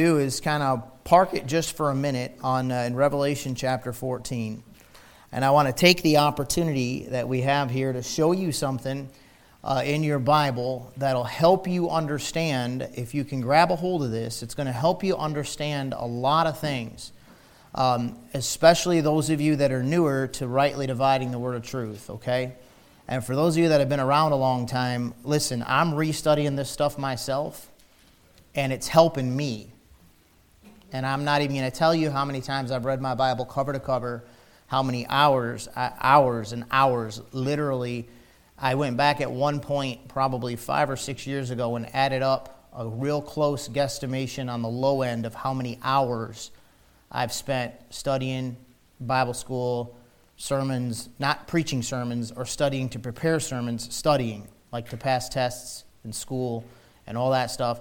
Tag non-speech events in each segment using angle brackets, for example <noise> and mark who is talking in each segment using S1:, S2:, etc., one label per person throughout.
S1: do is kind of park it just for a minute on uh, in Revelation chapter 14. And I want to take the opportunity that we have here to show you something uh, in your Bible that'll help you understand. If you can grab a hold of this, it's going to help you understand a lot of things, um, especially those of you that are newer to rightly dividing the word of truth, okay? And for those of you that have been around a long time, listen, I'm restudying this stuff myself, and it's helping me and I'm not even going to tell you how many times I've read my Bible cover to cover, how many hours, uh, hours and hours, literally. I went back at one point, probably five or six years ago, and added up a real close guesstimation on the low end of how many hours I've spent studying Bible school, sermons, not preaching sermons, or studying to prepare sermons, studying, like to pass tests in school and all that stuff.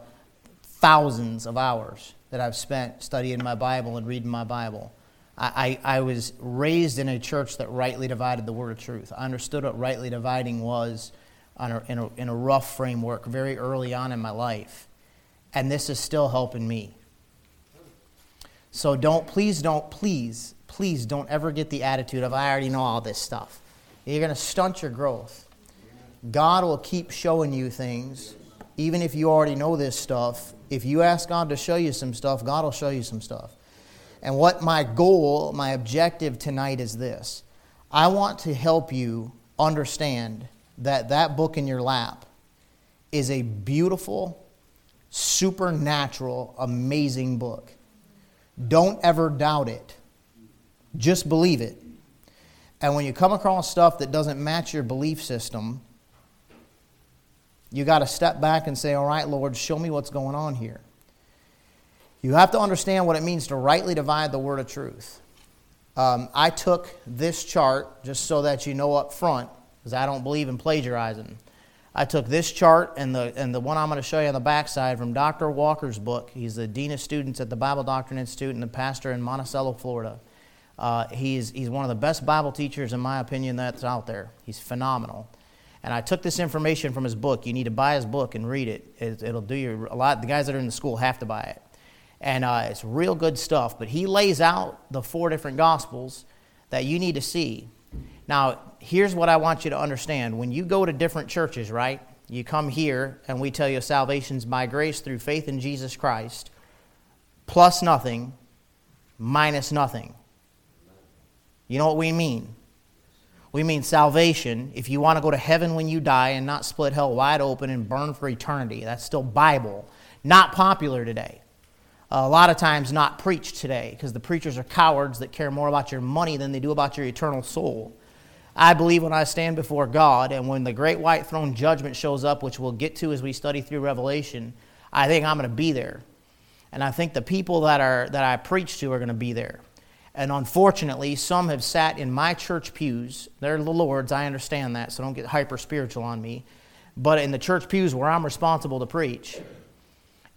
S1: Thousands of hours that I've spent studying my Bible and reading my Bible. I, I, I, was raised in a church that rightly divided the word of truth. I understood what rightly dividing was a, in, a, in a rough framework very early on in my life. And this is still helping me. So don't, please don't, please, please don't ever get the attitude of, I already know all this stuff. You're going to stunt your growth. God will keep showing you things, even if you already know this stuff, if you ask God to show you some stuff, God will show you some stuff. And what my goal, my objective tonight is this I want to help you understand that that book in your lap is a beautiful, supernatural, amazing book. Don't ever doubt it. Just believe it. And when you come across stuff that doesn't match your belief system, you got to step back and say, All right, Lord, show me what's going on here. You have to understand what it means to rightly divide the word of truth. Um, I took this chart just so that you know up front, because I don't believe in plagiarizing. I took this chart and the, and the one I'm going to show you on the backside from Dr. Walker's book. He's the Dean of Students at the Bible Doctrine Institute and the pastor in Monticello, Florida. Uh, he's, he's one of the best Bible teachers, in my opinion, that's out there. He's phenomenal. And I took this information from his book. You need to buy his book and read it. it will do you a lot. The guys that are in the school have to buy it. And uh, it's real good stuff. But he lays out the four different gospels that you need to see. Now, here's what I want you to understand. When you go to different churches, right? You come here and we tell you salvation's by grace through faith in Jesus Christ, plus nothing, minus nothing. You know what we mean? We mean salvation. If you want to go to heaven when you die and not split hell wide open and burn for eternity, that's still Bible. Not popular today. A lot of times not preached today because the preachers are cowards that care more about your money than they do about your eternal soul. I believe when I stand before God and when the great white throne judgment shows up, which we'll get to as we study through Revelation, I think I'm going to be there. And I think the people that, are, that I preach to are going to be there. And unfortunately, some have sat in my church pews. They're the Lord's, I understand that, so don't get hyper spiritual on me. But in the church pews where I'm responsible to preach,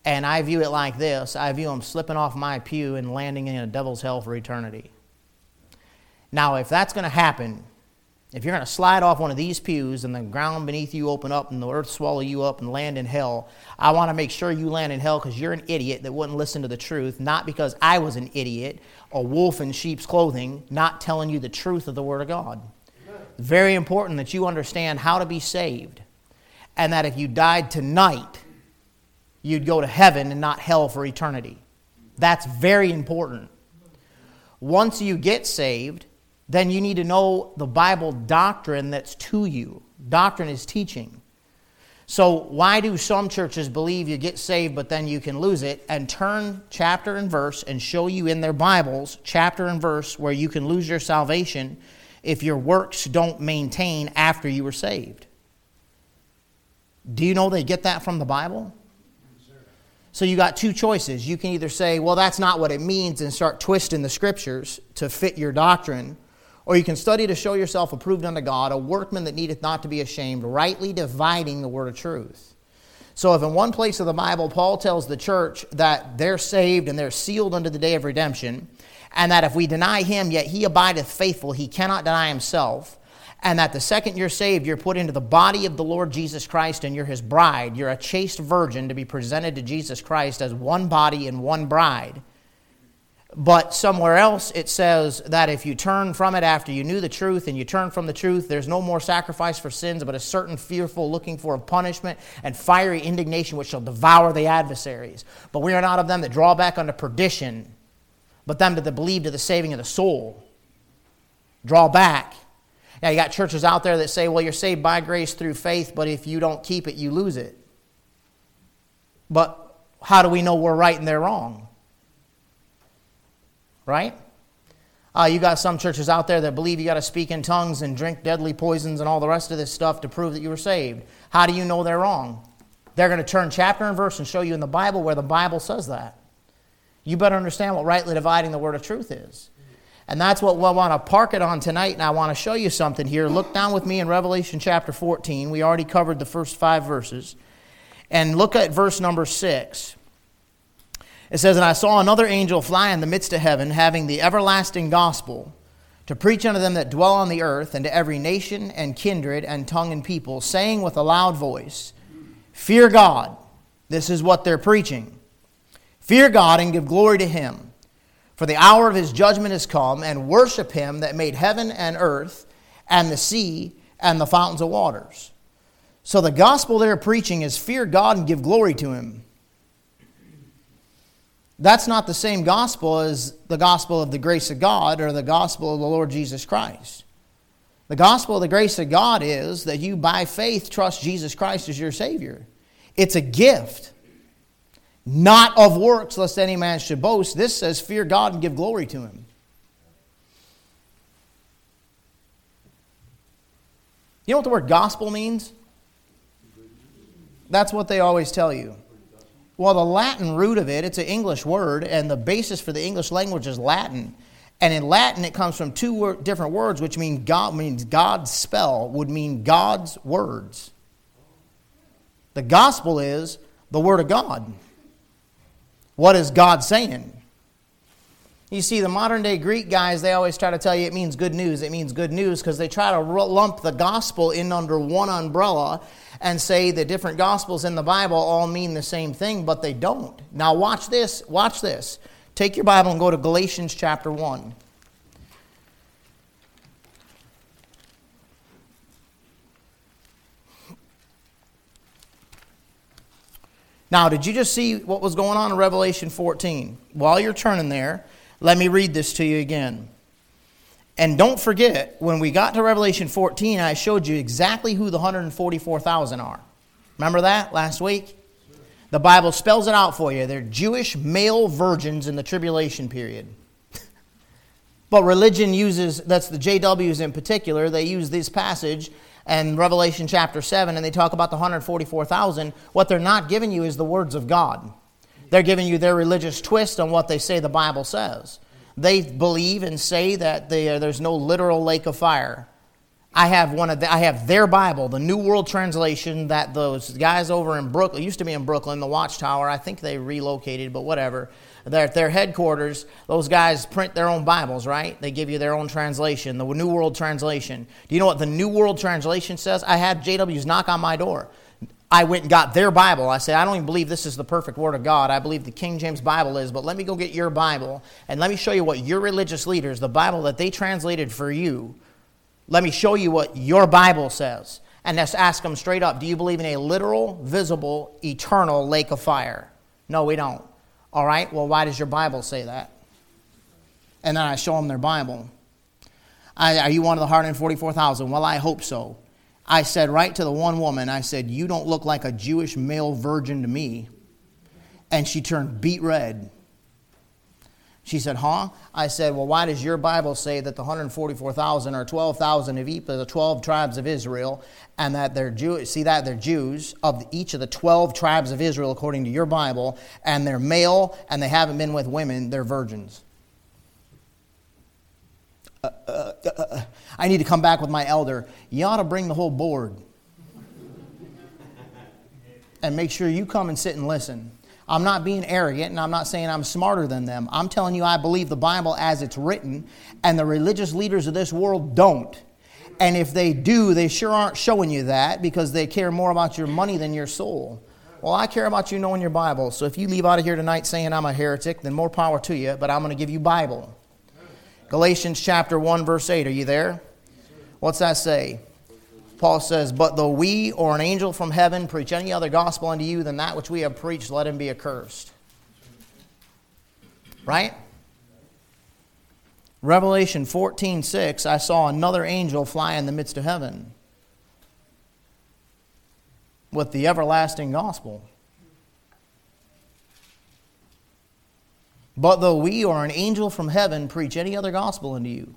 S1: and I view it like this I view them slipping off my pew and landing in a devil's hell for eternity. Now, if that's going to happen, if you're going to slide off one of these pews and the ground beneath you open up and the earth swallow you up and land in hell, I want to make sure you land in hell because you're an idiot that wouldn't listen to the truth, not because I was an idiot, a wolf in sheep's clothing, not telling you the truth of the Word of God. Very important that you understand how to be saved and that if you died tonight, you'd go to heaven and not hell for eternity. That's very important. Once you get saved, then you need to know the Bible doctrine that's to you. Doctrine is teaching. So, why do some churches believe you get saved but then you can lose it and turn chapter and verse and show you in their Bibles, chapter and verse, where you can lose your salvation if your works don't maintain after you were saved? Do you know they get that from the Bible? So you got two choices. You can either say, well, that's not what it means, and start twisting the scriptures to fit your doctrine, or you can study to show yourself approved unto God, a workman that needeth not to be ashamed, rightly dividing the word of truth. So, if in one place of the Bible, Paul tells the church that they're saved and they're sealed unto the day of redemption, and that if we deny him, yet he abideth faithful, he cannot deny himself, and that the second you're saved, you're put into the body of the Lord Jesus Christ and you're his bride. You're a chaste virgin to be presented to Jesus Christ as one body and one bride. But somewhere else it says that if you turn from it after you knew the truth and you turn from the truth, there's no more sacrifice for sins, but a certain fearful looking for of punishment and fiery indignation which shall devour the adversaries. But we are not of them that draw back unto perdition, but them that believe to the saving of the soul. Draw back. Now, you got churches out there that say, well, you're saved by grace through faith, but if you don't keep it, you lose it. But how do we know we're right and they're wrong? Right? Uh, you got some churches out there that believe you got to speak in tongues and drink deadly poisons and all the rest of this stuff to prove that you were saved. How do you know they're wrong? They're going to turn chapter and verse and show you in the Bible where the Bible says that. You better understand what rightly dividing the word of truth is. And that's what we want to park it on tonight. And I want to show you something here. Look down with me in Revelation chapter 14. We already covered the first five verses. And look at verse number 6. It says, And I saw another angel fly in the midst of heaven, having the everlasting gospel, to preach unto them that dwell on the earth, and to every nation and kindred and tongue and people, saying with a loud voice, Fear God. This is what they're preaching. Fear God and give glory to him. For the hour of his judgment is come, and worship him that made heaven and earth, and the sea, and the fountains of waters. So the gospel they're preaching is fear God and give glory to him. That's not the same gospel as the gospel of the grace of God or the gospel of the Lord Jesus Christ. The gospel of the grace of God is that you, by faith, trust Jesus Christ as your Savior. It's a gift not of works, lest any man should boast. This says, fear God and give glory to him. You know what the word gospel means? That's what they always tell you. Well, the Latin root of it, it's an English word, and the basis for the English language is Latin. And in Latin, it comes from two different words, which mean God means God's spell would mean God's words. The gospel is the word of God. What is God saying? You see, the modern day Greek guys, they always try to tell you it means good news. It means good news because they try to lump the gospel in under one umbrella and say the different gospels in the Bible all mean the same thing, but they don't. Now, watch this. Watch this. Take your Bible and go to Galatians chapter 1. Now, did you just see what was going on in Revelation 14? While you're turning there, let me read this to you again. And don't forget, when we got to Revelation 14, I showed you exactly who the 144,000 are. Remember that last week? The Bible spells it out for you. They're Jewish male virgins in the tribulation period. <laughs> but religion uses, that's the JWs in particular, they use this passage and Revelation chapter 7, and they talk about the 144,000, what they're not giving you is the words of God. They're giving you their religious twist on what they say the Bible says. They believe and say that they, there's no literal lake of fire. I have one of the, I have their Bible, the New World Translation that those guys over in Brooklyn used to be in Brooklyn, the Watchtower. I think they relocated, but whatever. They're at their headquarters. Those guys print their own Bibles, right? They give you their own translation, the New World Translation. Do you know what the New World Translation says? I had JWs knock on my door. I went and got their Bible. I said, I don't even believe this is the perfect Word of God. I believe the King James Bible is, but let me go get your Bible and let me show you what your religious leaders, the Bible that they translated for you, let me show you what your Bible says. And let's ask them straight up Do you believe in a literal, visible, eternal lake of fire? No, we don't. All right, well, why does your Bible say that? And then I show them their Bible. I, are you one of the 144,000? Well, I hope so. I said right to the one woman, I said, You don't look like a Jewish male virgin to me. And she turned beet red. She said, Huh? I said, Well, why does your Bible say that the 144,000 are 12,000 of each the 12 tribes of Israel, and that they're Jews? See that? They're Jews of each of the 12 tribes of Israel, according to your Bible, and they're male, and they haven't been with women, they're virgins. Uh, uh, uh, uh I need to come back with my elder. You ought to bring the whole board. and make sure you come and sit and listen. I'm not being arrogant and I'm not saying I'm smarter than them. I'm telling you, I believe the Bible as it's written, and the religious leaders of this world don't. And if they do, they sure aren't showing you that because they care more about your money than your soul. Well, I care about you knowing your Bible. So if you leave out of here tonight saying I'm a heretic, then more power to you, but I'm going to give you Bible. Galatians chapter 1 verse 8. Are you there? What's that say? Paul says, But though we or an angel from heaven preach any other gospel unto you than that which we have preached, let him be accursed. Right? Revelation 14 6, I saw another angel fly in the midst of heaven with the everlasting gospel. But though we or an angel from heaven preach any other gospel unto you,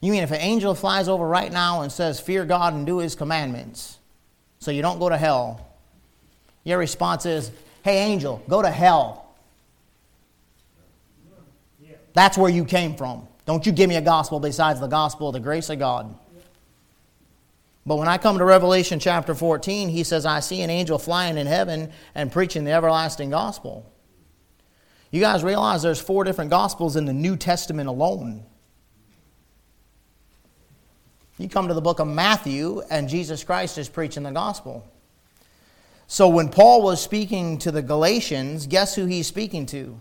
S1: you mean if an angel flies over right now and says, Fear God and do his commandments, so you don't go to hell, your response is, Hey, angel, go to hell. That's where you came from. Don't you give me a gospel besides the gospel of the grace of God. But when I come to Revelation chapter 14, he says, I see an angel flying in heaven and preaching the everlasting gospel. You guys realize there's four different gospels in the New Testament alone. You come to the book of Matthew, and Jesus Christ is preaching the gospel. So when Paul was speaking to the Galatians, guess who he's speaking to?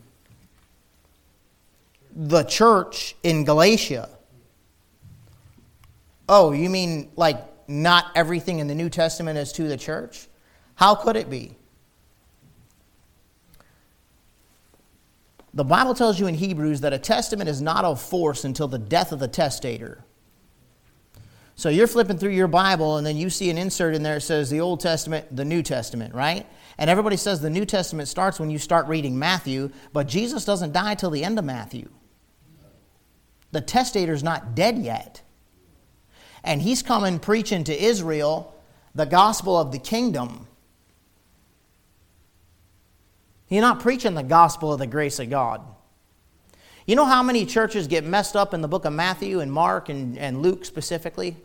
S1: The church in Galatia. Oh, you mean like not everything in the New Testament is to the church? How could it be? The Bible tells you in Hebrews that a testament is not of force until the death of the testator. So you're flipping through your Bible and then you see an insert in there that says the Old Testament, the New Testament, right? And everybody says the New Testament starts when you start reading Matthew, but Jesus doesn't die till the end of Matthew. The testator's not dead yet. And he's coming preaching to Israel the gospel of the kingdom. He's not preaching the gospel of the grace of God. You know how many churches get messed up in the book of Matthew and Mark and, and Luke specifically?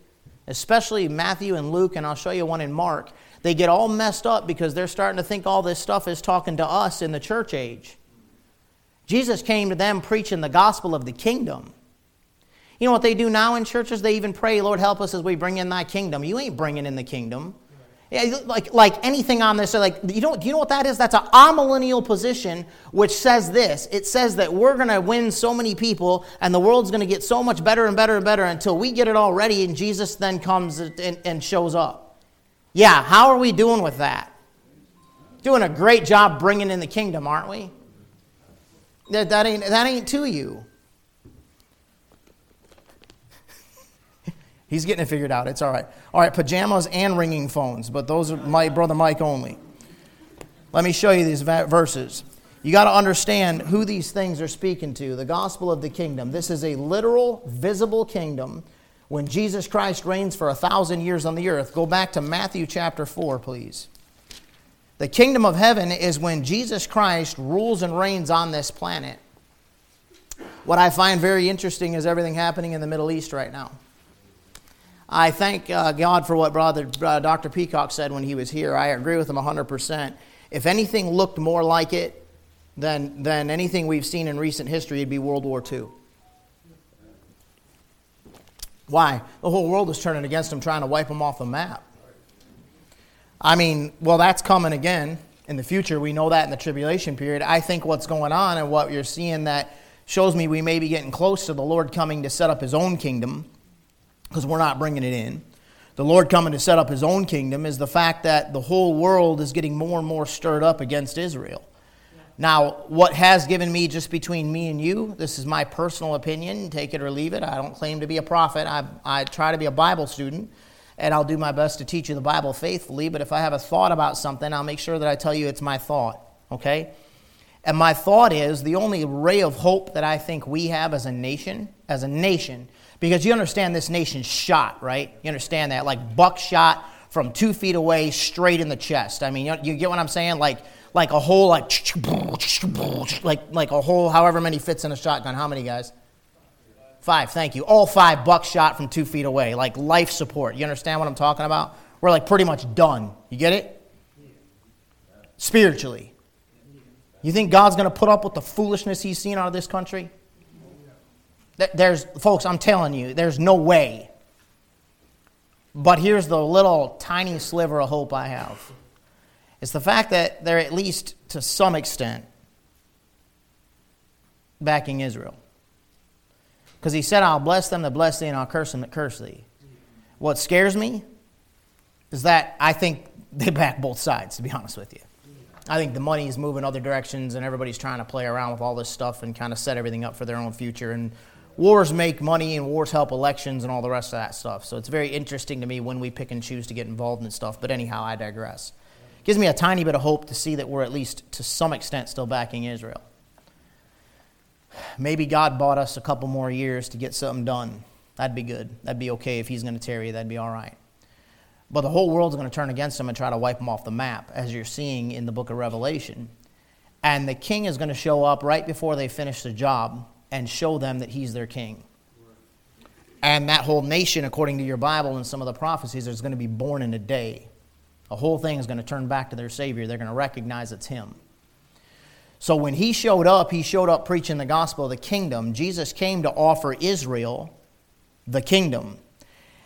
S1: especially Matthew and Luke, and I'll show you one in Mark, they get all messed up because they're starting to think all this stuff is talking to us in the church age. Jesus came to them preaching the gospel of the kingdom. You know what they do now in churches? They even pray, Lord, help us as we bring in thy kingdom. You ain't bringing in the kingdom. Like, like anything on this, like you don't, do you know what that is? That's an amillennial position which says this. It says that we're going to win so many people and the world's going to get so much better and better and better until we get it all ready and Jesus then comes and, and shows up. Yeah, how are we doing with that? Doing a great job bringing in the kingdom, aren't we? That, that, ain't, that ain't to you. He's getting it figured out. It's all right. All right, pajamas and ringing phones, but those are my brother Mike only. Let me show you these verses. You got to understand who these things are speaking to. The gospel of the kingdom. This is a literal, visible kingdom when Jesus Christ reigns for a thousand years on the earth. Go back to Matthew chapter 4, please. The kingdom of heaven is when Jesus Christ rules and reigns on this planet. What I find very interesting is everything happening in the Middle East right now. I thank uh, God for what Brother uh, Dr. Peacock said when he was here. I agree with him 100%. If anything looked more like it than, than anything we've seen in recent history, it'd be World War II. Why? The whole world is turning against him, trying to wipe him off the map. I mean, well, that's coming again in the future. We know that in the tribulation period. I think what's going on and what you're seeing that shows me we may be getting close to the Lord coming to set up his own kingdom because we're not bringing it in. The Lord coming to set up his own kingdom is the fact that the whole world is getting more and more stirred up against Israel. Now, what has given me just between me and you, this is my personal opinion, take it or leave it. I don't claim to be a prophet. I, I try to be a Bible student, and I'll do my best to teach you the Bible faithfully. But if I have a thought about something, I'll make sure that I tell you it's my thought, okay? And my thought is the only ray of hope that I think we have as a nation, as a nation, because you understand this nation's shot, right? You understand that? Like buckshot from two feet away, straight in the chest. I mean, you, you get what I'm saying? Like, like a whole, like, like, like a whole, however many fits in a shotgun. How many guys? Five, thank you. All five buckshot from two feet away, like life support. You understand what I'm talking about? We're like pretty much done. You get it? Spiritually. You think God's going to put up with the foolishness he's seen out of this country? There's, folks, I'm telling you, there's no way. But here's the little tiny sliver of hope I have it's the fact that they're at least to some extent backing Israel. Because he said, I'll bless them that bless thee, and I'll curse them that curse thee. What scares me is that I think they back both sides, to be honest with you. I think the money is moving other directions, and everybody's trying to play around with all this stuff and kind of set everything up for their own future. And wars make money, and wars help elections, and all the rest of that stuff. So it's very interesting to me when we pick and choose to get involved in stuff. But anyhow, I digress. Gives me a tiny bit of hope to see that we're at least to some extent still backing Israel. Maybe God bought us a couple more years to get something done. That'd be good. That'd be okay if He's going to tarry. That'd be all right. But the whole world's going to turn against him and try to wipe him off the map, as you're seeing in the book of Revelation. And the king is going to show up right before they finish the job and show them that he's their king. And that whole nation, according to your Bible and some of the prophecies, is going to be born in a day. The whole thing is going to turn back to their Savior. They're going to recognize it's Him. So when He showed up, He showed up preaching the gospel of the kingdom. Jesus came to offer Israel the kingdom.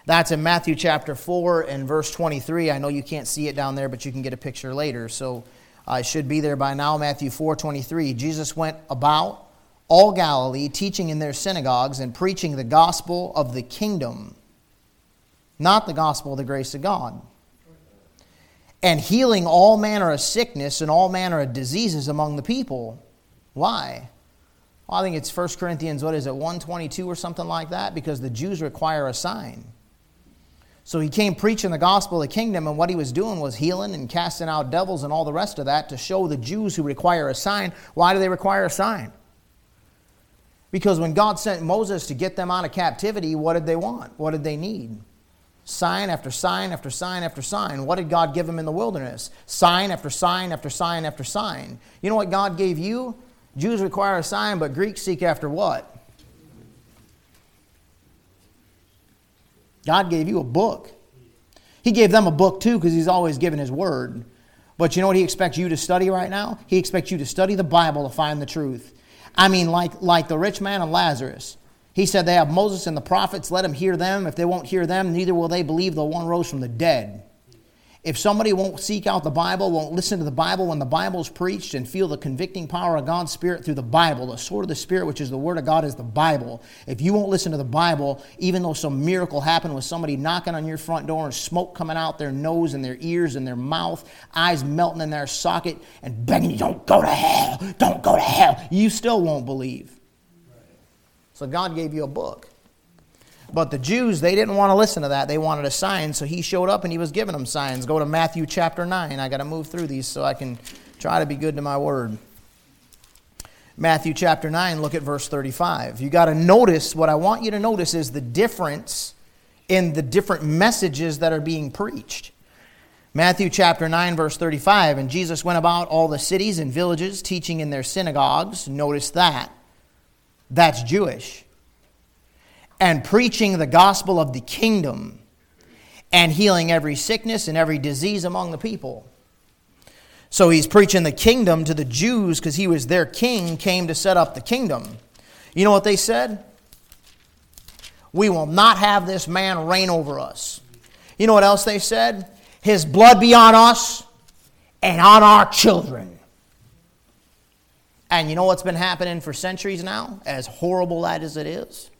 S1: That's in Matthew chapter 4 and verse 23. I know you can't see it down there, but you can get a picture later. So uh, it should be there by now. Matthew 4 23. Jesus went about all Galilee, teaching in their synagogues and preaching the gospel of the kingdom, not the gospel of the grace of God, and healing all manner of sickness and all manner of diseases among the people. Why? Well, I think it's 1 Corinthians, what is it, 122 or something like that? Because the Jews require a sign. So he came preaching the gospel of the kingdom, and what he was doing was healing and casting out devils and all the rest of that to show the Jews who require a sign. Why do they require a sign? Because when God sent Moses to get them out of captivity, what did they want? What did they need? Sign after sign after sign after sign. What did God give them in the wilderness? Sign after sign after sign after sign. You know what God gave you? Jews require a sign, but Greeks seek after what? God gave you a book. He gave them a book too because He's always given His word. But you know what He expects you to study right now? He expects you to study the Bible to find the truth. I mean, like, like the rich man and Lazarus. He said they have Moses and the prophets, let them hear them. If they won't hear them, neither will they believe the one rose from the dead. If somebody won't seek out the Bible, won't listen to the Bible when the Bible is preached and feel the convicting power of God's Spirit through the Bible, the sword of the Spirit, which is the Word of God, is the Bible. If you won't listen to the Bible, even though some miracle happened with somebody knocking on your front door and smoke coming out their nose and their ears and their mouth, eyes melting in their socket, and begging you, don't go to hell, don't go to hell, you still won't believe. So God gave you a book. But the Jews, they didn't want to listen to that. They wanted a sign, so he showed up and he was giving them signs. Go to Matthew chapter 9. I got to move through these so I can try to be good to my word. Matthew chapter 9, look at verse 35. You got to notice, what I want you to notice is the difference in the different messages that are being preached. Matthew chapter 9, verse 35. And Jesus went about all the cities and villages, teaching in their synagogues. Notice that. That's Jewish and preaching the gospel of the kingdom and healing every sickness and every disease among the people. So he's preaching the kingdom to the Jews because he was their king, came to set up the kingdom. You know what they said? We will not have this man reign over us. You know what else they said? His blood be on us and on our children. And you know what's been happening for centuries now, as horrible that as it is?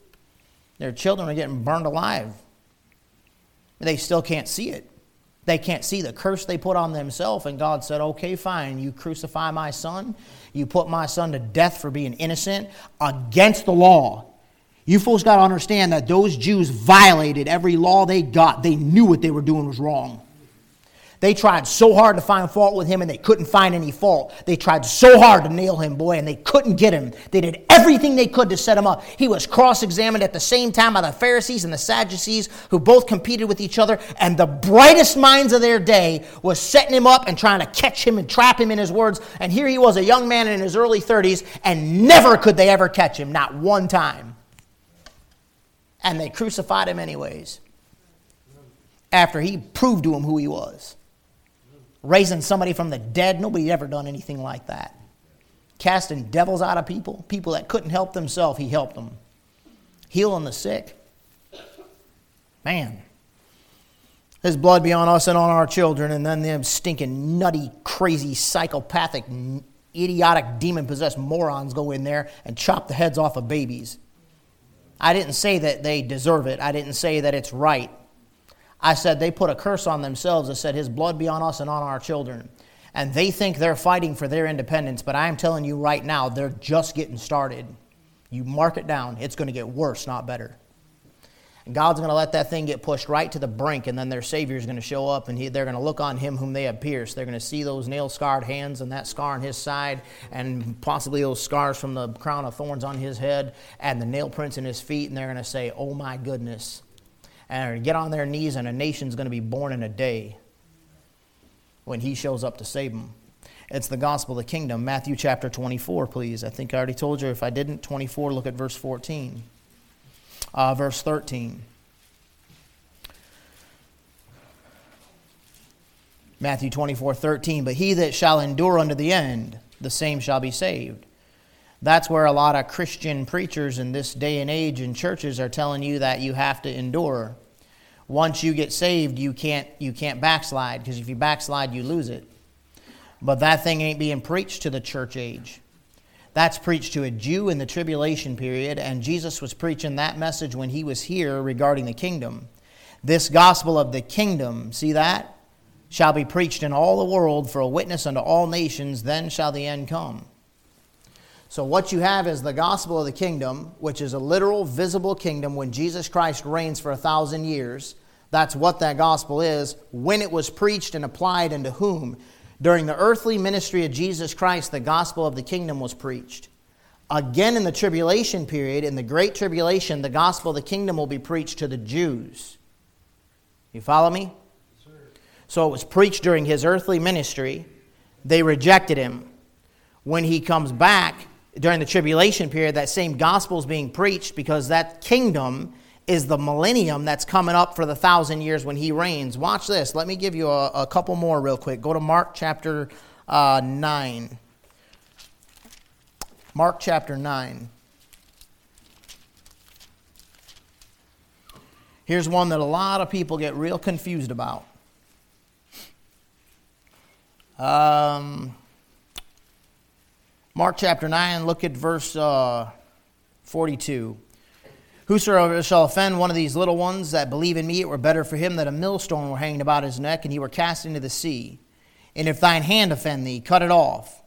S1: Their children are getting burned alive. They still can't see it. They can't see the curse they put on themselves. And God said, okay, fine, you crucify my son. You put my son to death for being innocent against the law. You fools got to understand that those Jews violated every law they got. They knew what they were doing was wrong. They tried so hard to find fault with him and they couldn't find any fault. They tried so hard to nail him, boy, and they couldn't get him. They did everything they could to set him up. He was cross examined at the same time by the Pharisees and the Sadducees, who both competed with each other, and the brightest minds of their day was setting him up and trying to catch him and trap him in his words. And here he was, a young man in his early 30s, and never could they ever catch him, not one time. And they crucified him anyways after he proved to him who he was raising somebody from the dead. Nobody ever done anything like that. Casting devils out of people, people that couldn't help themselves, he helped them. Healing the sick. Man. His blood be on us and on our children, and then them stinking, nutty, crazy, psychopathic, idiotic, demon possessed morons go in there and chop the heads off of babies. I didn't say that they deserve it, I didn't say that it's right. I said they put a curse on themselves that said, His blood be on us and on our children. And they think they're fighting for their independence, but I am telling you right now, they're just getting started. You mark it down, it's going to get worse, not better. And God's going to let that thing get pushed right to the brink, and then their Savior is going to show up, and he, they're going to look on him whom they have pierced. They're going to see those nail scarred hands and that scar on his side, and possibly those scars from the crown of thorns on his head, and the nail prints in his feet, and they're going to say, Oh my goodness. And get on their knees, and a nation's going to be born in a day when he shows up to save them. It's the gospel of the kingdom. Matthew chapter 24, please. I think I already told you. If I didn't, 24, look at verse 14 uh, verse 13. Matthew 24, 13. But he that shall endure unto the end, the same shall be saved. That's where a lot of Christian preachers in this day and age in churches are telling you that you have to endure. Once you get saved, you can't, you can't backslide, because if you backslide, you lose it. But that thing ain't being preached to the church age. That's preached to a Jew in the tribulation period, and Jesus was preaching that message when he was here regarding the kingdom. This gospel of the kingdom, see that? Shall be preached in all the world for a witness unto all nations, then shall the end come. So, what you have is the gospel of the kingdom, which is a literal, visible kingdom when Jesus Christ reigns for a thousand years. That's what that gospel is. When it was preached and applied and to whom? During the earthly ministry of Jesus Christ, the gospel of the kingdom was preached. Again, in the tribulation period, in the great tribulation, the gospel of the kingdom will be preached to the Jews. You follow me? Yes, so it was preached during his earthly ministry. They rejected him. When he comes back during the tribulation period, that same gospel is being preached because that kingdom is the millennium that's coming up for the thousand years when he reigns. Watch this. Let me give you a, a couple more real quick. Go to Mark chapter uh, 9. Mark chapter 9. Here's one that a lot of people get real confused about. Um, Mark chapter 9, look at verse uh, 42. Whosoever shall offend one of these little ones that believe in me, it were better for him that a millstone were hanged about his neck and he were cast into the sea. And if thine hand offend thee, cut it off.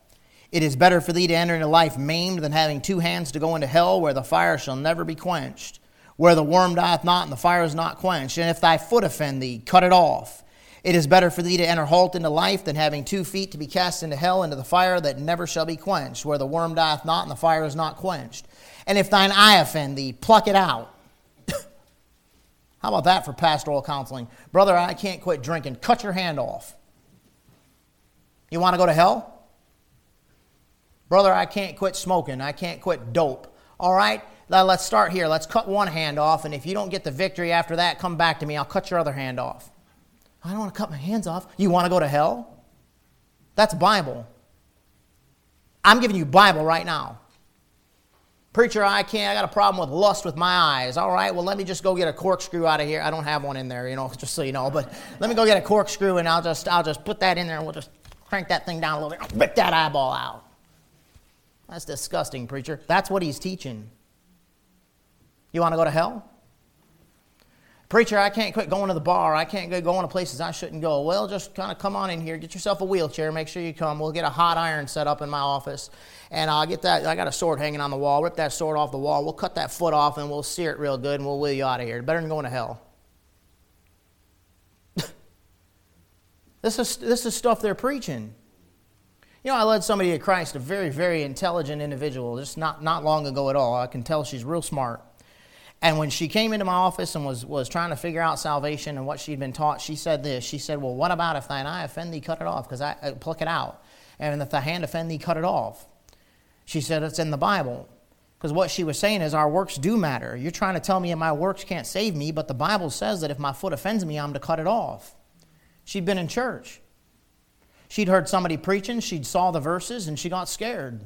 S1: It is better for thee to enter into life maimed than having two hands to go into hell, where the fire shall never be quenched, where the worm dieth not and the fire is not quenched. And if thy foot offend thee, cut it off. It is better for thee to enter halt into life than having two feet to be cast into hell, into the fire that never shall be quenched, where the worm dieth not and the fire is not quenched. And if thine eye offend thee, pluck it out. <laughs> How about that for pastoral counseling? Brother, I can't quit drinking. Cut your hand off. You want to go to hell? Brother, I can't quit smoking. I can't quit dope. All right, now let's start here. Let's cut one hand off, and if you don't get the victory after that, come back to me. I'll cut your other hand off. I don't want to cut my hands off. You want to go to hell? That's Bible. I'm giving you Bible right now. Preacher, I can't. I got a problem with lust with my eyes. All right, well, let me just go get a corkscrew out of here. I don't have one in there, you know, <laughs> just so you know. But let me go get a corkscrew and I'll just, I'll just put that in there and we'll just crank that thing down a little bit. Rip that eyeball out. That's disgusting, preacher. That's what he's teaching. You want to go to hell? Preacher, I can't quit going to the bar. I can't go going to places I shouldn't go. Well, just kind of come on in here, get yourself a wheelchair, make sure you come. We'll get a hot iron set up in my office, and I'll get that. I got a sword hanging on the wall. Rip that sword off the wall. We'll cut that foot off, and we'll sear it real good, and we'll wheel you out of here. Better than going to hell. <laughs> this is this is stuff they're preaching. You know, I led somebody to Christ, a very, very intelligent individual, just not, not long ago at all. I can tell she's real smart. And when she came into my office and was, was trying to figure out salvation and what she'd been taught, she said this. She said, Well, what about if thine eye offend thee, cut it off, because I uh, pluck it out. And if thy hand offend thee, cut it off. She said, It's in the Bible. Because what she was saying is, our works do matter. You're trying to tell me my works can't save me, but the Bible says that if my foot offends me, I'm to cut it off. She'd been in church. She'd heard somebody preaching, she'd saw the verses, and she got scared.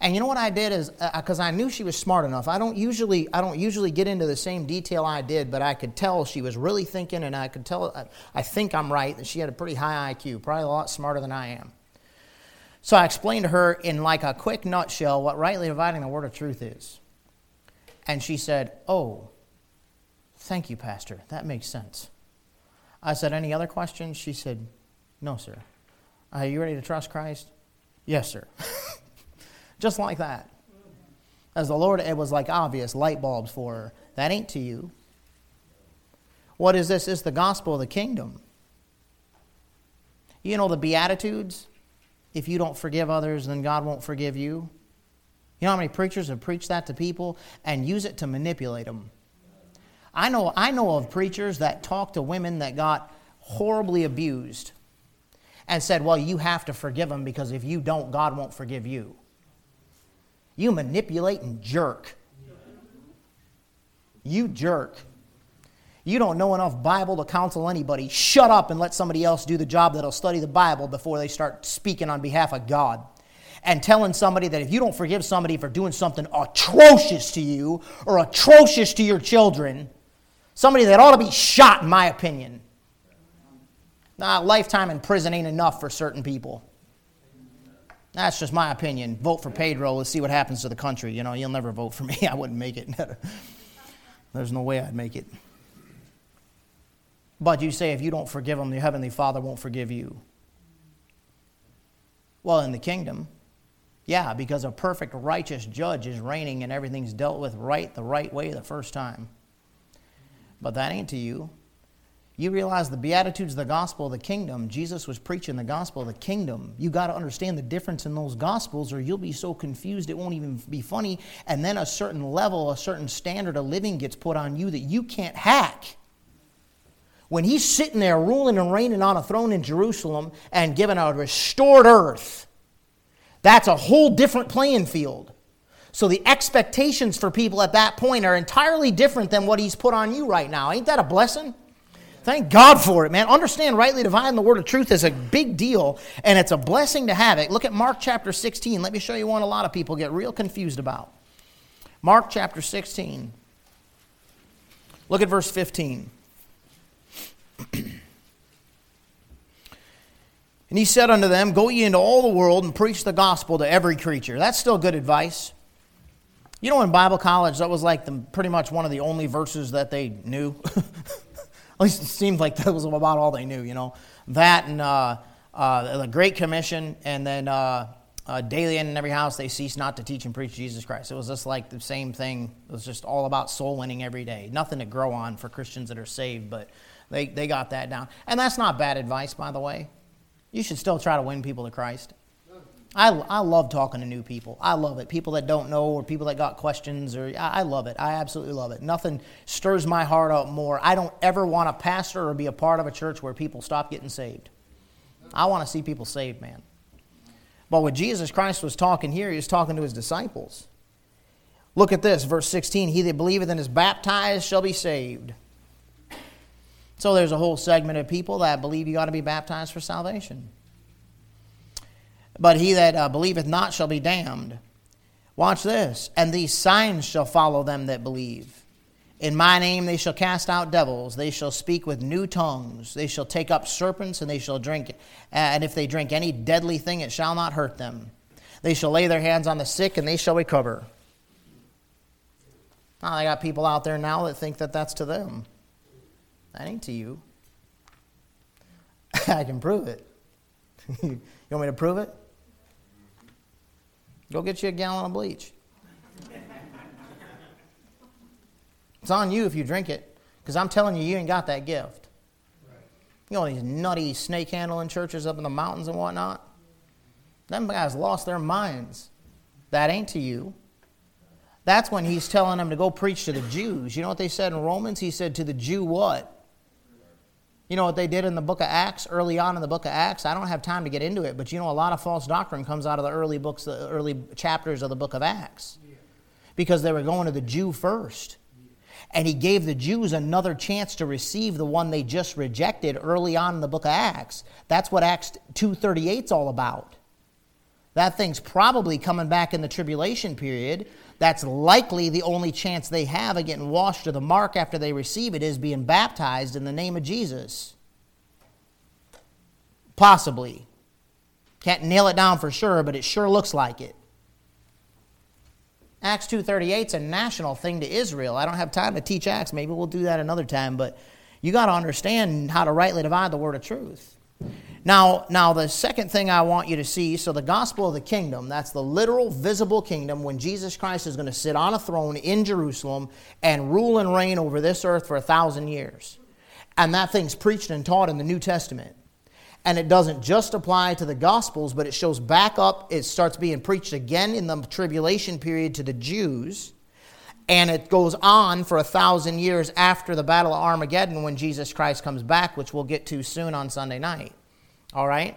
S1: And you know what I did is because uh, I knew she was smart enough. I don't usually I don't usually get into the same detail I did, but I could tell she was really thinking, and I could tell I, I think I'm right that she had a pretty high IQ, probably a lot smarter than I am. So I explained to her in like a quick nutshell what rightly dividing the word of truth is, and she said, "Oh, thank you, Pastor. That makes sense." I said, "Any other questions?" She said, "No, sir." Are you ready to trust Christ? Yes, sir. <laughs> Just like that. As the Lord, it was like obvious light bulbs for her. That ain't to you. What is this? It's the gospel of the kingdom. You know the Beatitudes? If you don't forgive others, then God won't forgive you. You know how many preachers have preached that to people and use it to manipulate them? I know, I know of preachers that talk to women that got horribly abused and said, Well, you have to forgive them because if you don't, God won't forgive you. You manipulate and jerk. You jerk. You don't know enough Bible to counsel anybody. Shut up and let somebody else do the job that'll study the Bible before they start speaking on behalf of God. And telling somebody that if you don't forgive somebody for doing something atrocious to you or atrocious to your children, somebody that ought to be shot, in my opinion. Nah, lifetime in prison ain't enough for certain people. That's just my opinion. Vote for Pedro. Let's see what happens to the country. You know, you'll never vote for <laughs> me. I wouldn't make it. <laughs> There's no way I'd make it. But you say if you don't forgive them, the Heavenly Father won't forgive you. Well, in the kingdom, yeah, because a perfect righteous judge is reigning and everything's dealt with right the right way the first time. But that ain't to you. You realize the Beatitudes, the gospel of the kingdom. Jesus was preaching the gospel of the kingdom. You got to understand the difference in those gospels, or you'll be so confused it won't even be funny. And then a certain level, a certain standard of living gets put on you that you can't hack. When he's sitting there ruling and reigning on a throne in Jerusalem and given a restored earth, that's a whole different playing field. So the expectations for people at that point are entirely different than what he's put on you right now. Ain't that a blessing? Thank God for it, man. Understand rightly dividing the word of truth is a big deal, and it's a blessing to have it. Look at Mark chapter 16. Let me show you one a lot of people get real confused about. Mark chapter 16. Look at verse 15. <clears throat> and he said unto them, Go ye into all the world and preach the gospel to every creature. That's still good advice. You know, in Bible college, that was like the, pretty much one of the only verses that they knew. <laughs> At least it seemed like <laughs> that was about all they knew, you know. That and uh, uh, the Great Commission, and then uh, uh, daily in every house they cease not to teach and preach Jesus Christ. It was just like the same thing. It was just all about soul winning every day. Nothing to grow on for Christians that are saved, but they, they got that down. And that's not bad advice, by the way. You should still try to win people to Christ. I, I love talking to new people. I love it. People that don't know or people that got questions or I, I love it. I absolutely love it. Nothing stirs my heart up more. I don't ever want to pastor or be a part of a church where people stop getting saved. I want to see people saved, man. But when Jesus Christ was talking here, he was talking to his disciples. Look at this, verse 16. He that believeth and is baptized shall be saved. So there's a whole segment of people that believe you got to be baptized for salvation. But he that uh, believeth not shall be damned. Watch this. And these signs shall follow them that believe. In my name they shall cast out devils. They shall speak with new tongues. They shall take up serpents, and they shall drink. And if they drink any deadly thing, it shall not hurt them. They shall lay their hands on the sick, and they shall recover. Now, I got people out there now that think that that's to them. That ain't to you. <laughs> I can prove it. <laughs> you want me to prove it? Go get you a gallon of bleach. it's on you if you drink it, because I'm telling you, you ain't got that gift. You know these nutty snake handling churches up in the mountains and whatnot? Them guys lost their minds. That ain't to you. That's when he's telling them to go preach to the Jews. You know what they said in Romans? He said, To the Jew, what? You know what they did in the book of Acts, early on in the book of Acts? I don't have time to get into it, but you know, a lot of false doctrine comes out of the early books, the early chapters of the book of Acts. Because they were going to the Jew first. And he gave the Jews another chance to receive the one they just rejected early on in the book of Acts. That's what Acts 2.38 is all about. That thing's probably coming back in the tribulation period. That's likely the only chance they have of getting washed to the mark after they receive it is being baptized in the name of Jesus. Possibly. Can't nail it down for sure, but it sure looks like it. Acts 2:38 is a national thing to Israel. I don't have time to teach Acts. Maybe we'll do that another time, but you got to understand how to rightly divide the word of truth. Now, now the second thing I want you to see, so the gospel of the kingdom, that's the literal visible kingdom when Jesus Christ is going to sit on a throne in Jerusalem and rule and reign over this earth for a thousand years. And that thing's preached and taught in the New Testament. And it doesn't just apply to the Gospels, but it shows back up, it starts being preached again in the tribulation period to the Jews. And it goes on for a thousand years after the Battle of Armageddon when Jesus Christ comes back, which we'll get to soon on Sunday night. All right?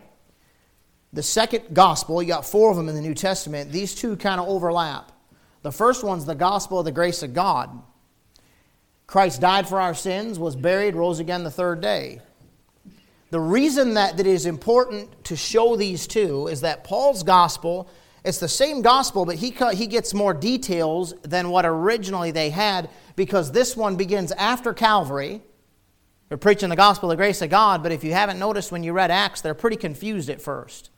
S1: The second gospel, you got four of them in the New Testament. These two kind of overlap. The first one's the gospel of the grace of God. Christ died for our sins, was buried, rose again the third day. The reason that, it is important to show these two is that Paul's gospel, it's the same gospel, but he, he gets more details than what originally they had because this one begins after Calvary. They're preaching the gospel of the grace of God, but if you haven't noticed when you read Acts, they're pretty confused at first.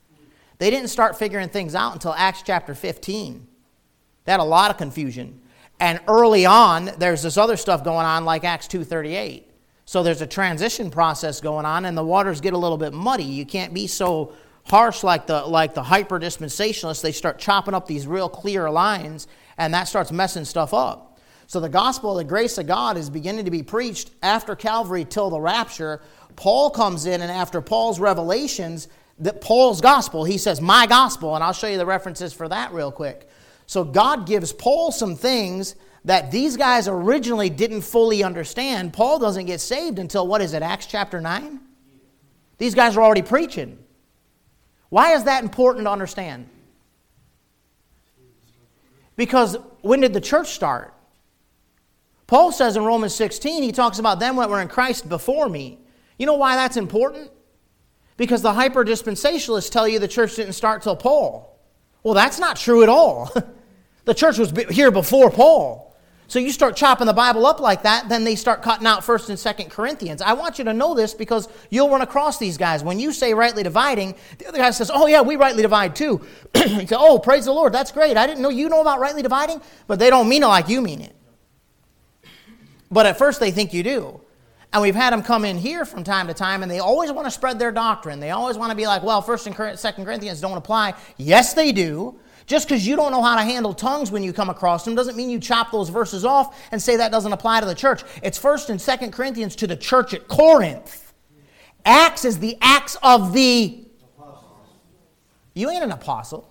S1: They didn't start figuring things out until Acts chapter 15. They had a lot of confusion. And early on, there's this other stuff going on like Acts 2.38. So there's a transition process going on, and the waters get a little bit muddy. You can't be so harsh like the like the hyper dispensationalists. They start chopping up these real clear lines, and that starts messing stuff up. So the gospel of the grace of God is beginning to be preached after Calvary till the rapture. Paul comes in, and after Paul's revelations, that Paul's gospel, he says, My gospel, and I'll show you the references for that real quick. So God gives Paul some things that these guys originally didn't fully understand. Paul doesn't get saved until what is it, Acts chapter 9? These guys are already preaching. Why is that important to understand? Because when did the church start? Paul says in Romans 16, he talks about them that were in Christ before me. You know why that's important? Because the hyper dispensationalists tell you the church didn't start till Paul. Well, that's not true at all. <laughs> the church was here before Paul. So you start chopping the Bible up like that, then they start cutting out 1st and 2nd Corinthians. I want you to know this because you'll run across these guys. When you say rightly dividing, the other guy says, Oh, yeah, we rightly divide too. <clears throat> you say, Oh, praise the Lord, that's great. I didn't know you know about rightly dividing, but they don't mean it like you mean it. But at first they think you do. And we've had them come in here from time to time, and they always want to spread their doctrine. They always want to be like, well, 1st and 2nd Corinthians don't apply. Yes, they do. Just because you don't know how to handle tongues when you come across them doesn't mean you chop those verses off and say that doesn't apply to the church. It's 1st and 2nd Corinthians to the church at Corinth. Acts is the acts of the. You ain't an apostle.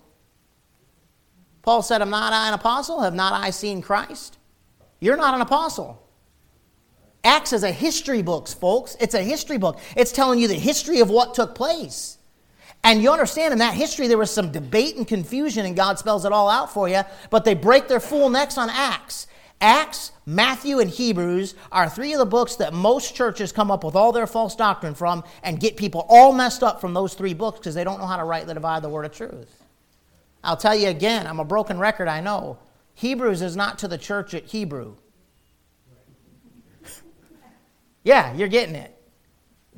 S1: Paul said, Am not I an apostle? Have not I seen Christ? You're not an apostle. Acts is a history book, folks. It's a history book. It's telling you the history of what took place. And you understand in that history there was some debate and confusion, and God spells it all out for you, but they break their fool necks on Acts. Acts, Matthew, and Hebrews are three of the books that most churches come up with all their false doctrine from and get people all messed up from those three books because they don't know how to rightly divide the word of truth. I'll tell you again, I'm a broken record, I know. Hebrews is not to the church at Hebrew. Yeah, you're getting it.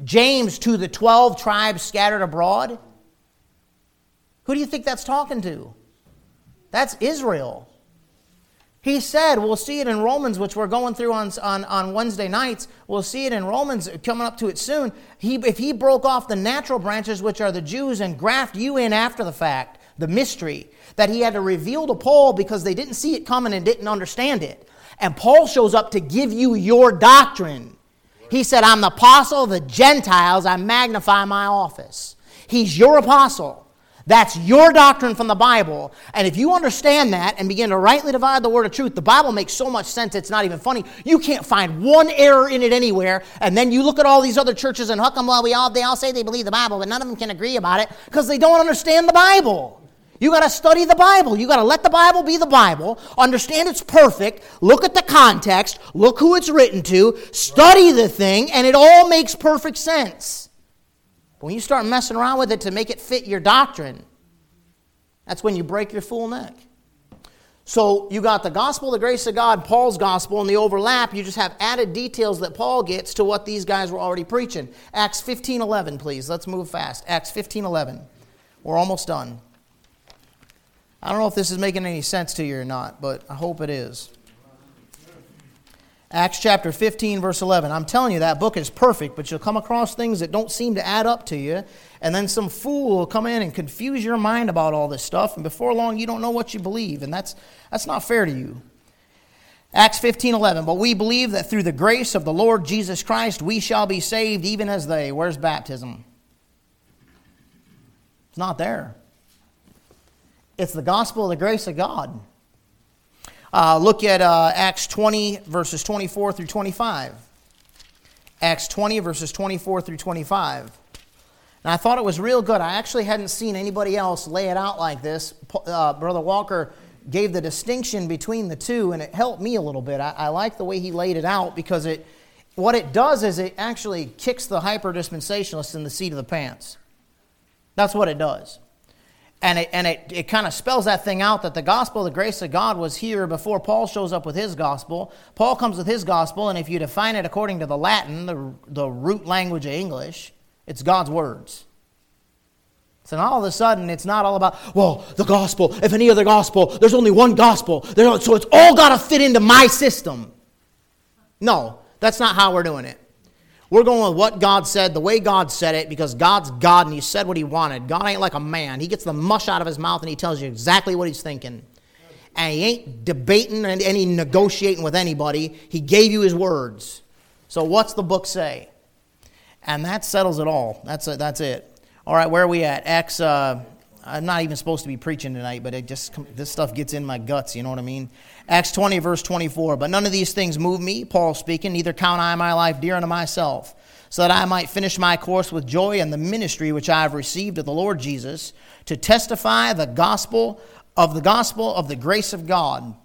S1: James to the 12 tribes scattered abroad. Who do you think that's talking to? That's Israel. He said, we'll see it in Romans, which we're going through on, on, on Wednesday nights. We'll see it in Romans, coming up to it soon. He, if he broke off the natural branches, which are the Jews, and graft you in after the fact, the mystery, that he had to reveal to Paul because they didn't see it coming and didn't understand it. And Paul shows up to give you your doctrine. He said, I'm the apostle of the Gentiles. I magnify my office. He's your apostle. That's your doctrine from the Bible. And if you understand that and begin to rightly divide the word of truth, the Bible makes so much sense it's not even funny. You can't find one error in it anywhere. And then you look at all these other churches and hook them, well, we all, they all say they believe the Bible, but none of them can agree about it because they don't understand the Bible. You got to study the Bible. You got to let the Bible be the Bible, understand it's perfect, look at the context, look who it's written to, study the thing, and it all makes perfect sense. But when you start messing around with it to make it fit your doctrine, That's when you break your full neck. So you got the gospel, the grace of God, Paul's gospel, and the overlap. You just have added details that Paul gets to what these guys were already preaching. Acts 15 11, please. Let's move fast. Acts 15 11. We're almost done. I don't know if this is making any sense to you or not, but I hope it is. Acts chapter 15, verse 11. I'm telling you, that book is perfect, but you'll come across things that don't seem to add up to you. And then some fool will come in and confuse your mind about all this stuff. And before long, you don't know what you believe. And that's, that's not fair to you. Acts 15, 11. But we believe that through the grace of the Lord Jesus Christ, we shall be saved even as they. Where's baptism? It's not there. It's the gospel of the grace of God. Uh, look at uh, Acts 20, verses 24 through 25. Acts 20, verses 24 through 25. And I thought it was real good. I actually hadn't seen anybody else lay it out like this. Uh, Brother Walker gave the distinction between the two, and it helped me a little bit. I, I like the way he laid it out because it, what it does is it actually kicks the hyper dispensationalists in the seat of the pants. That's what it does. And it, and it, it kind of spells that thing out that the gospel, the grace of God, was here before Paul shows up with his gospel. Paul comes with his gospel, and if you define it according to the Latin, the, the root language of English, it's God's words. So now all of a sudden, it's not all about, well, the gospel, if any other gospel, there's only one gospel, so it's all got to fit into my system. No, that's not how we're doing it. We're going with what God said, the way God said it, because God's God and He said what He wanted. God ain't like a man. He gets the mush out of His mouth and He tells you exactly what He's thinking. And He ain't debating and any negotiating with anybody. He gave you His words. So what's the book say? And that settles it all. That's it. That's it. All right, where are we at? Acts. Uh, I'm not even supposed to be preaching tonight, but it just this stuff gets in my guts. You know what I mean? Acts 20, verse 24. But none of these things move me, Paul speaking, neither count I my life dear unto myself, so that I might finish my course with joy and the ministry which I have received of the Lord Jesus, to testify the gospel of the gospel of the grace of God.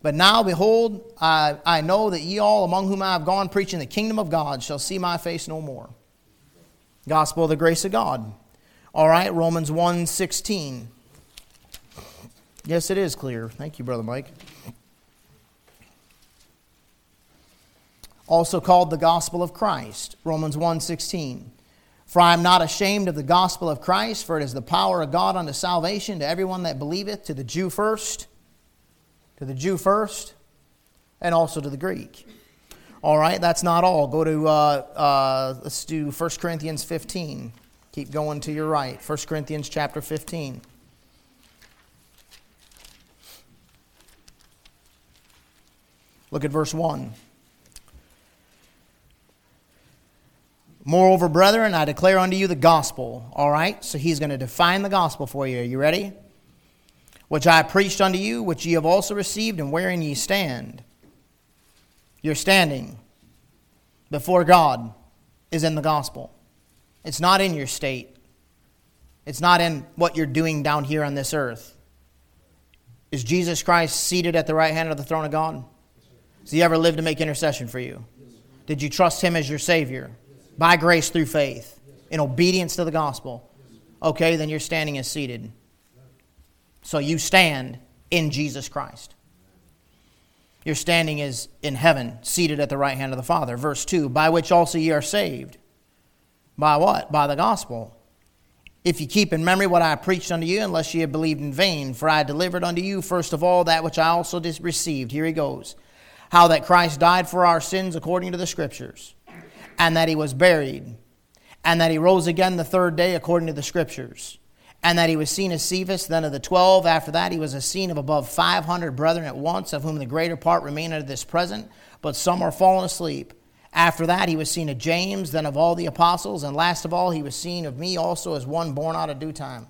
S1: But now, behold, I, I know that ye all among whom I have gone preaching the kingdom of God shall see my face no more. Gospel of the grace of God. All right, Romans 1 16. Yes, it is clear. Thank you, Brother Mike. also called the gospel of Christ, Romans 1:16. For I am not ashamed of the gospel of Christ, for it is the power of God unto salvation to everyone that believeth, to the Jew first, to the Jew first, and also to the Greek. All right, that's not all. Go to, uh, uh, let's do 1 Corinthians 15. Keep going to your right. 1 Corinthians chapter 15. Look at verse 1. Moreover, brethren, I declare unto you the gospel. All right? So he's going to define the gospel for you. Are you ready? Which I preached unto you, which ye have also received, and wherein ye stand. Your standing before God is in the gospel. It's not in your state, it's not in what you're doing down here on this earth. Is Jesus Christ seated at the right hand of the throne of God? Has he ever lived to make intercession for you? Did you trust him as your Savior? by grace through faith, in obedience to the gospel, okay, then your standing is seated. So you stand in Jesus Christ. Your standing is in heaven, seated at the right hand of the Father. Verse 2 By which also ye are saved. By what? By the gospel. If ye keep in memory what I preached unto you, unless ye have believed in vain, for I delivered unto you first of all that which I also received. Here he goes. How that Christ died for our sins according to the Scriptures and that he was buried, and that he rose again the third day according to the Scriptures, and that he was seen of Cephas, then of the twelve. After that, he was a seen of above five hundred brethren at once, of whom the greater part remain unto this present, but some are fallen asleep. After that, he was seen of James, then of all the apostles, and last of all, he was seen of me also as one born out of due time.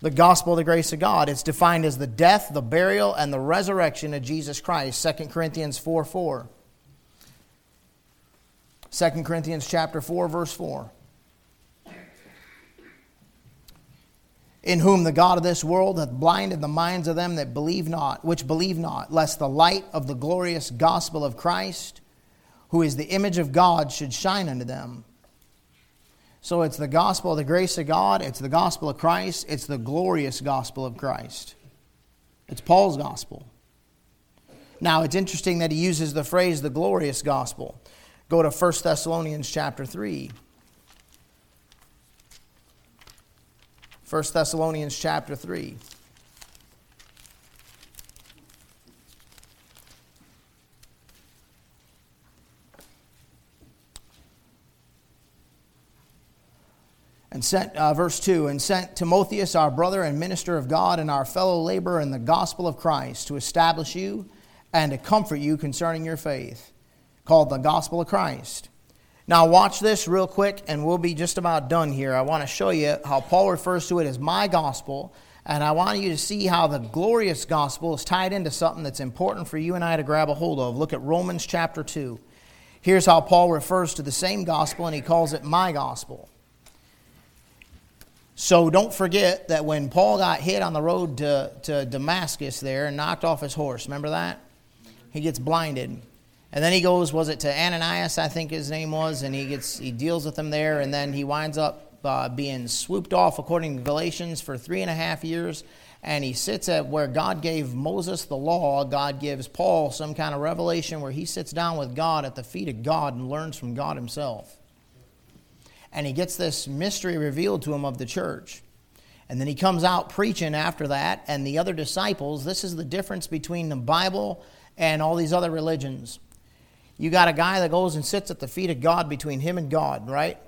S1: The gospel of the grace of God. It's defined as the death, the burial, and the resurrection of Jesus Christ. 2 Corinthians 4 4. 2 Corinthians chapter 4 verse 4. In whom the God of this world hath blinded the minds of them that believe not, which believe not, lest the light of the glorious gospel of Christ, who is the image of God, should shine unto them. So it's the gospel of the grace of God, it's the gospel of Christ, it's the glorious gospel of Christ. It's Paul's gospel. Now, it's interesting that he uses the phrase the glorious gospel. Go to 1 Thessalonians chapter 3. 1 Thessalonians chapter 3. And sent, uh, verse 2, and sent Timotheus, our brother and minister of God, and our fellow laborer in the gospel of Christ, to establish you and to comfort you concerning your faith, called the gospel of Christ. Now, watch this real quick, and we'll be just about done here. I want to show you how Paul refers to it as my gospel, and I want you to see how the glorious gospel is tied into something that's important for you and I to grab a hold of. Look at Romans chapter 2. Here's how Paul refers to the same gospel, and he calls it my gospel. So don't forget that when Paul got hit on the road to, to Damascus there and knocked off his horse, remember that? He gets blinded. And then he goes, was it to Ananias, I think his name was, and he gets he deals with him there, and then he winds up uh, being swooped off according to Galatians for three and a half years. And he sits at where God gave Moses the law, God gives Paul some kind of revelation where he sits down with God at the feet of God and learns from God himself and he gets this mystery revealed to him of the church. And then he comes out preaching after that, and the other disciples. This is the difference between the Bible and all these other religions. You got a guy that goes and sits at the feet of God between him and God, right?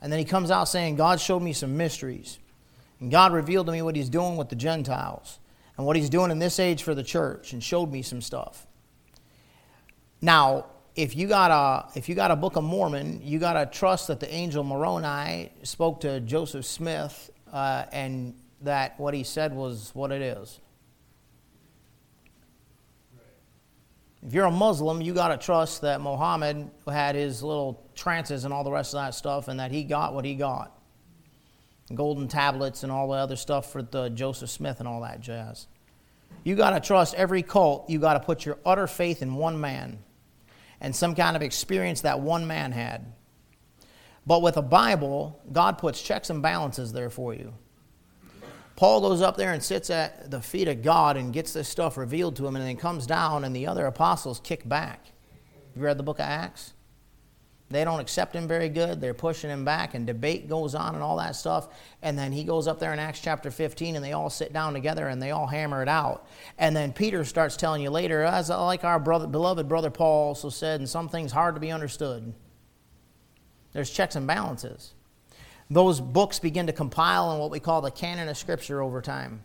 S1: And then he comes out saying, God showed me some mysteries. And God revealed to me what he's doing with the Gentiles and what he's doing in this age for the church and showed me some stuff. Now, if you got a if you got a Book of Mormon, you got to trust that the angel Moroni spoke to Joseph Smith uh, and that what he said was what it is. If you're a Muslim, you got to trust that Muhammad had his little trances and all the rest of that stuff, and that he got what he got golden tablets and all the other stuff for the Joseph Smith and all that jazz. You got to trust every cult. You got to put your utter faith in one man and some kind of experience that one man had. But with a Bible, God puts checks and balances there for you. Paul goes up there and sits at the feet of God and gets this stuff revealed to him, and then comes down, and the other apostles kick back. You read the book of Acts? They don't accept him very good. They're pushing him back, and debate goes on and all that stuff. And then he goes up there in Acts chapter 15, and they all sit down together and they all hammer it out. And then Peter starts telling you later, as like our brother, beloved brother Paul also said, and some things hard to be understood. There's checks and balances. Those books begin to compile in what we call the canon of Scripture over time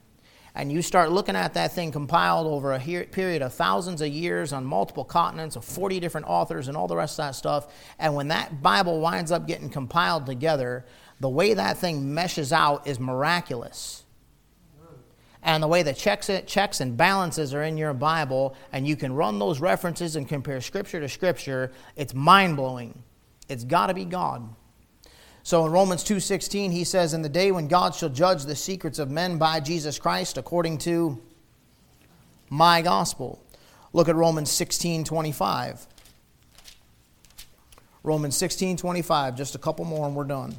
S1: and you start looking at that thing compiled over a period of thousands of years on multiple continents of 40 different authors and all the rest of that stuff. And when that bible winds up getting compiled together the way that thing meshes out is miraculous. And the way the checks, checks and balances are in your bible and you can run those references and compare scripture to scripture it's mind-blowing. It's got to be god so in Romans 2:16 he says in the day when God shall judge the secrets of men by Jesus Christ according to my gospel. Look at Romans 16:25. Romans 16:25, just a couple more and we're done.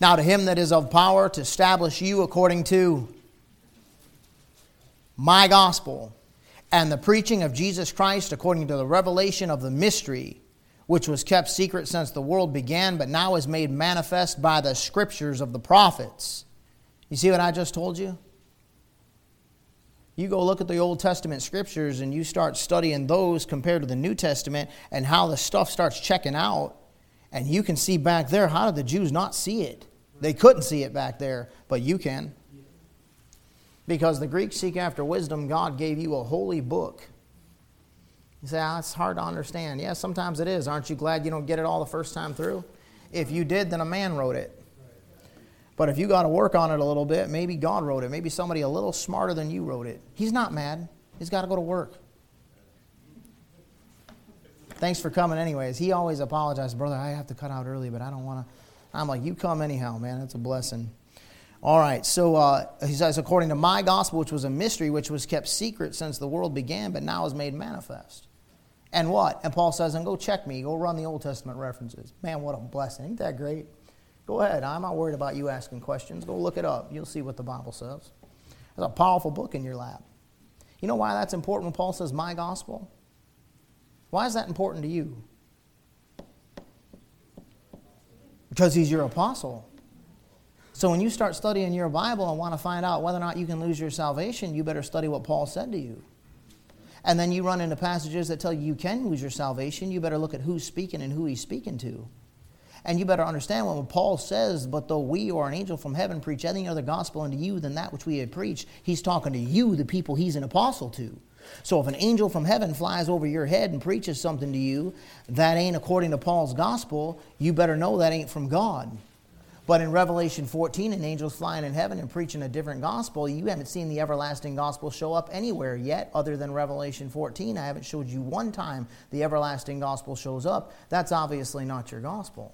S1: Now to him that is of power to establish you according to my gospel and the preaching of Jesus Christ according to the revelation of the mystery which was kept secret since the world began, but now is made manifest by the scriptures of the prophets. You see what I just told you? You go look at the Old Testament scriptures and you start studying those compared to the New Testament and how the stuff starts checking out. And you can see back there, how did the Jews not see it? They couldn't see it back there, but you can. Because the Greeks seek after wisdom, God gave you a holy book you say, oh, it's hard to understand. Yeah, sometimes it is. Aren't you glad you don't get it all the first time through? If you did, then a man wrote it. But if you got to work on it a little bit, maybe God wrote it. Maybe somebody a little smarter than you wrote it. He's not mad. He's got to go to work. Thanks for coming, anyways. He always apologizes, brother. I have to cut out early, but I don't want to. I'm like, you come anyhow, man. It's a blessing. All right, so uh, he says, according to my gospel, which was a mystery, which was kept secret since the world began, but now is made manifest. And what? And Paul says, and go check me. Go run the Old Testament references. Man, what a blessing. Ain't that great? Go ahead. I'm not worried about you asking questions. Go look it up. You'll see what the Bible says. It's a powerful book in your lap. You know why that's important when Paul says, my gospel? Why is that important to you? Because he's your apostle. So when you start studying your Bible and want to find out whether or not you can lose your salvation, you better study what Paul said to you. And then you run into passages that tell you you can lose your salvation, you better look at who's speaking and who he's speaking to. And you better understand when Paul says, But though we or an angel from heaven preach any other gospel unto you than that which we had preached, he's talking to you, the people he's an apostle to. So if an angel from heaven flies over your head and preaches something to you that ain't according to Paul's gospel, you better know that ain't from God. But in Revelation 14, an angel's flying in heaven and preaching a different gospel. You haven't seen the everlasting gospel show up anywhere yet, other than Revelation 14. I haven't showed you one time the everlasting gospel shows up. That's obviously not your gospel.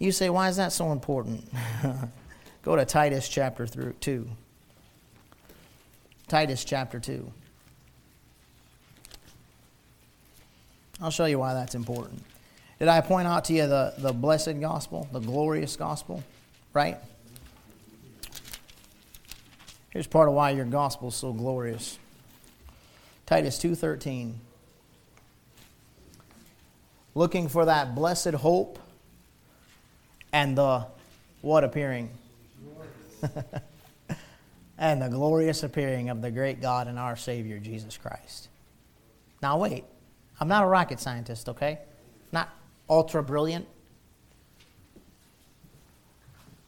S1: You say, why is that so important? <laughs> Go to Titus chapter 2. Titus chapter 2. I'll show you why that's important. Did I point out to you the, the blessed gospel, the glorious gospel? Right? Here's part of why your gospel is so glorious. Titus 2:13. Looking for that blessed hope and the what appearing? <laughs> and the glorious appearing of the great God and our Savior Jesus Christ. Now wait. I'm not a rocket scientist, okay? Not ultra brilliant.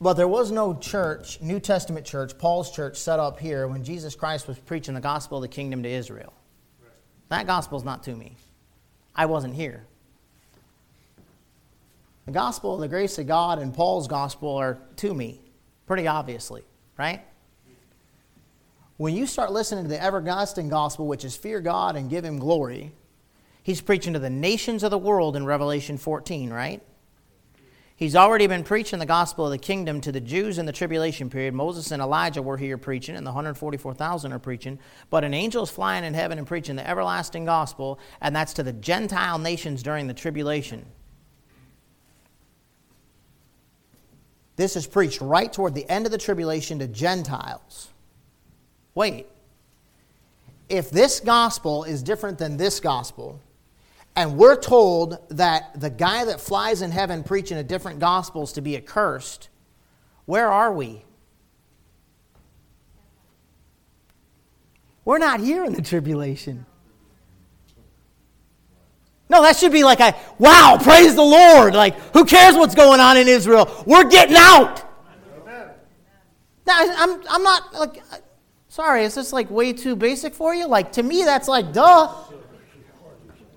S1: But there was no church, New Testament church, Paul's church, set up here when Jesus Christ was preaching the gospel of the kingdom to Israel. That gospel's not to me. I wasn't here. The gospel of the grace of God and Paul's gospel are to me, pretty obviously, right? When you start listening to the everlasting gospel, which is fear God and give Him glory, He's preaching to the nations of the world in Revelation 14, right? He's already been preaching the gospel of the kingdom to the Jews in the tribulation period. Moses and Elijah were here preaching, and the 144,000 are preaching. But an angel is flying in heaven and preaching the everlasting gospel, and that's to the Gentile nations during the tribulation. This is preached right toward the end of the tribulation to Gentiles. Wait. If this gospel is different than this gospel, and we're told that the guy that flies in heaven preaching a different gospel is to be accursed. Where are we? We're not here in the tribulation. No, that should be like a wow, praise the Lord. Like, who cares what's going on in Israel? We're getting out. Now, I'm, I'm not like, sorry, is this like way too basic for you? Like, to me, that's like, duh.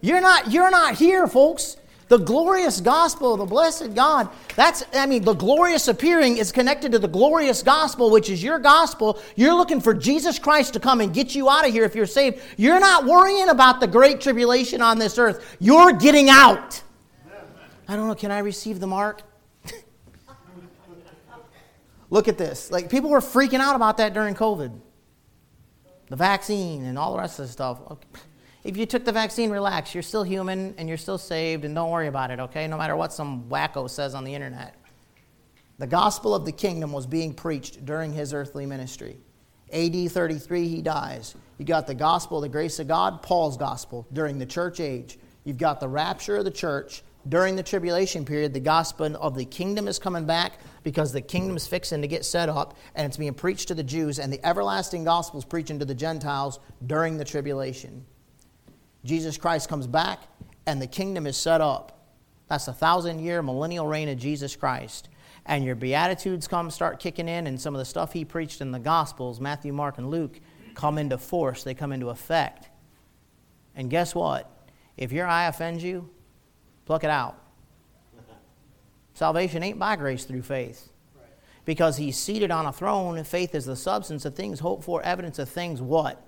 S1: You're not, you're not here, folks. The glorious gospel of the blessed God, that's, I mean, the glorious appearing is connected to the glorious gospel, which is your gospel. You're looking for Jesus Christ to come and get you out of here if you're saved. You're not worrying about the great tribulation on this earth. You're getting out. I don't know, can I receive the mark? <laughs> Look at this. Like, people were freaking out about that during COVID. The vaccine and all the rest of the stuff. Okay. If you took the vaccine, relax. You're still human and you're still saved, and don't worry about it, okay? No matter what some wacko says on the internet. The gospel of the kingdom was being preached during his earthly ministry. AD 33, he dies. You got the gospel, the grace of God, Paul's gospel during the church age. You've got the rapture of the church during the tribulation period. The gospel of the kingdom is coming back because the kingdom is fixing to get set up and it's being preached to the Jews, and the everlasting gospel is preaching to the Gentiles during the tribulation. Jesus Christ comes back and the kingdom is set up. That's a thousand year millennial reign of Jesus Christ. And your Beatitudes come, start kicking in, and some of the stuff he preached in the Gospels, Matthew, Mark, and Luke, come into force. They come into effect. And guess what? If your eye offends you, pluck it out. Salvation ain't by grace through faith. Because he's seated on a throne, and faith is the substance of things hoped for, evidence of things what?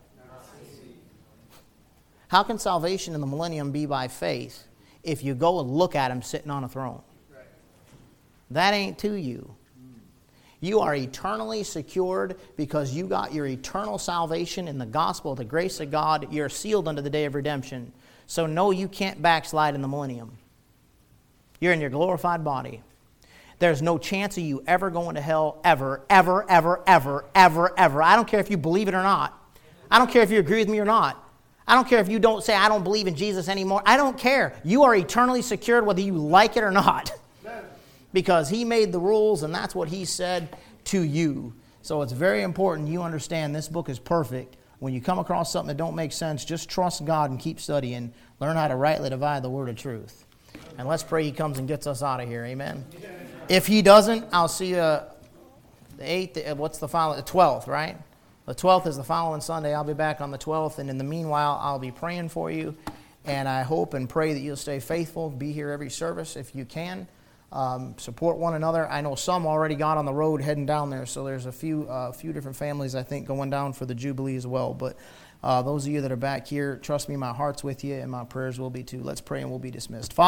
S1: How can salvation in the millennium be by faith if you go and look at him sitting on a throne? That ain't to you. You are eternally secured because you got your eternal salvation in the gospel, the grace of God. You're sealed unto the day of redemption. So, no, you can't backslide in the millennium. You're in your glorified body. There's no chance of you ever going to hell, ever, ever, ever, ever, ever, ever. I don't care if you believe it or not. I don't care if you agree with me or not. I don't care if you don't say, I don't believe in Jesus anymore. I don't care. You are eternally secured whether you like it or not. <laughs> Because He made the rules and that's what He said to you. So it's very important you understand this book is perfect. When you come across something that don't make sense, just trust God and keep studying. Learn how to rightly divide the word of truth. And let's pray He comes and gets us out of here. Amen. If He doesn't, I'll see you uh, the 8th. Uh, what's the following? The 12th, right? The 12th is the following Sunday. I'll be back on the 12th. And in the meanwhile, I'll be praying for you. And I hope and pray that you'll stay faithful. Be here every service if you can. Um, support one another. I know some already got on the road heading down there, so there's a few uh, few different families I think going down for the Jubilee as well. But uh, those of you that are back here, trust me, my heart's with you, and my prayers will be too. Let's pray, and we'll be dismissed. Father,